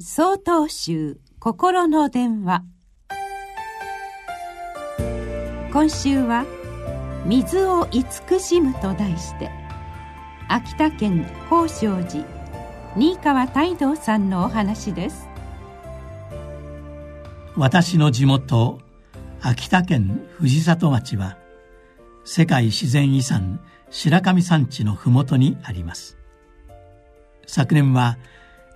総統集心の電話。今週は「水を慈しむ」と題して秋田県宝生寺新川泰道さんのお話です。私の地元秋田県藤里町は世界自然遺産白神山地の麓にあります。昨年は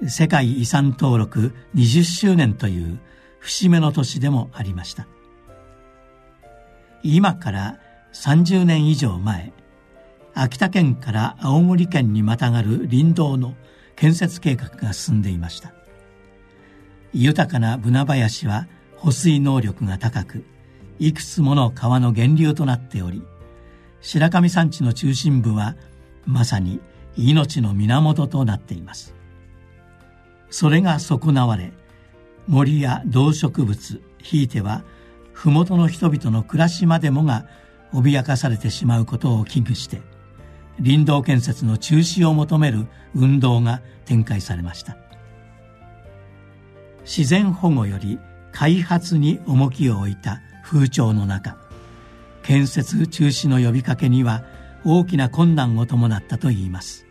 世界遺産登録20周年という節目の年でもありました。今から30年以上前秋田県から青森県にまたがる林道の建設計画が進んでいました。豊かなブナ林は保水能力が高くいくつもの川の源流となっており白神山地の中心部はまさに命の源となっています。それが損なわれ森や動植物ひいては麓の人々の暮らしまでもが脅かされてしまうことを危惧して林道建設の中止を求める運動が展開されました。自然保護より開発に重きを置いた風潮の中建設中止の呼びかけには大きな困難を伴ったといいます。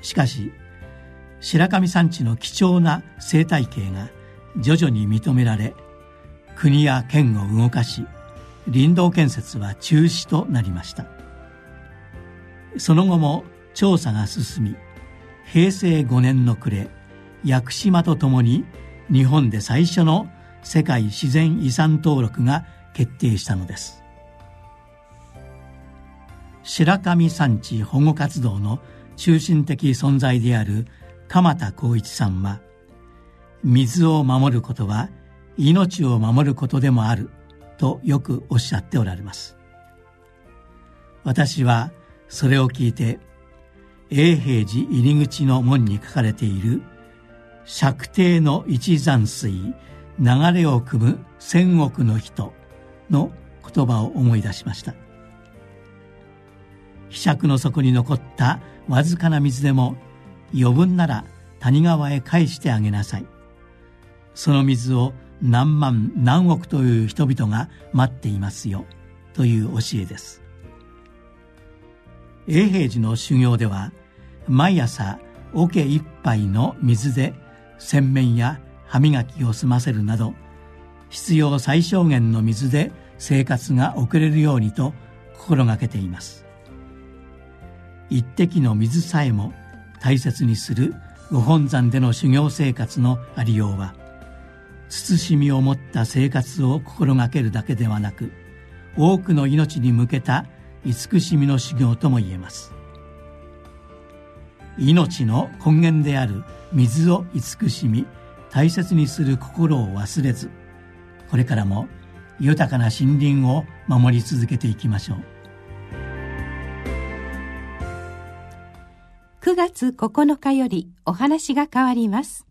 しかし白神山地の貴重な生態系が徐々に認められ国や県を動かし林道建設は中止となりました。その後も調査が進み平成5年の暮れ屋久島とともに日本で最初の世界自然遺産登録が決定したのです。白神山地保護活動の中心的存在である鎌田光一さんは水を守ることは命を守ることでもあるとよくおっしゃっておられます。私はそれを聞いて永平寺入り口の門に書かれている「釈帝の一山水流れを汲む千億の人」の言葉を思い出しました。ひしゃくの底に残ったわずかな水でも余分なら谷川へ返してあげなさい。その水を何万何億という人々が待っていますよという教えです。永平寺の修行では毎朝桶一杯の水で洗面や歯磨きを済ませるなど必要最小限の水で生活が送れるようにと心がけています。一滴の水さえも大切にするご本山での修行生活のありようは慎みを持った生活を心がけるだけではなく多くの命に向けた慈しみの修行とも言えます。命の根源である水を慈しみ大切にする心を忘れずこれからも豊かな森林を守り続けていきましょう。9月9日よりお話が変わります。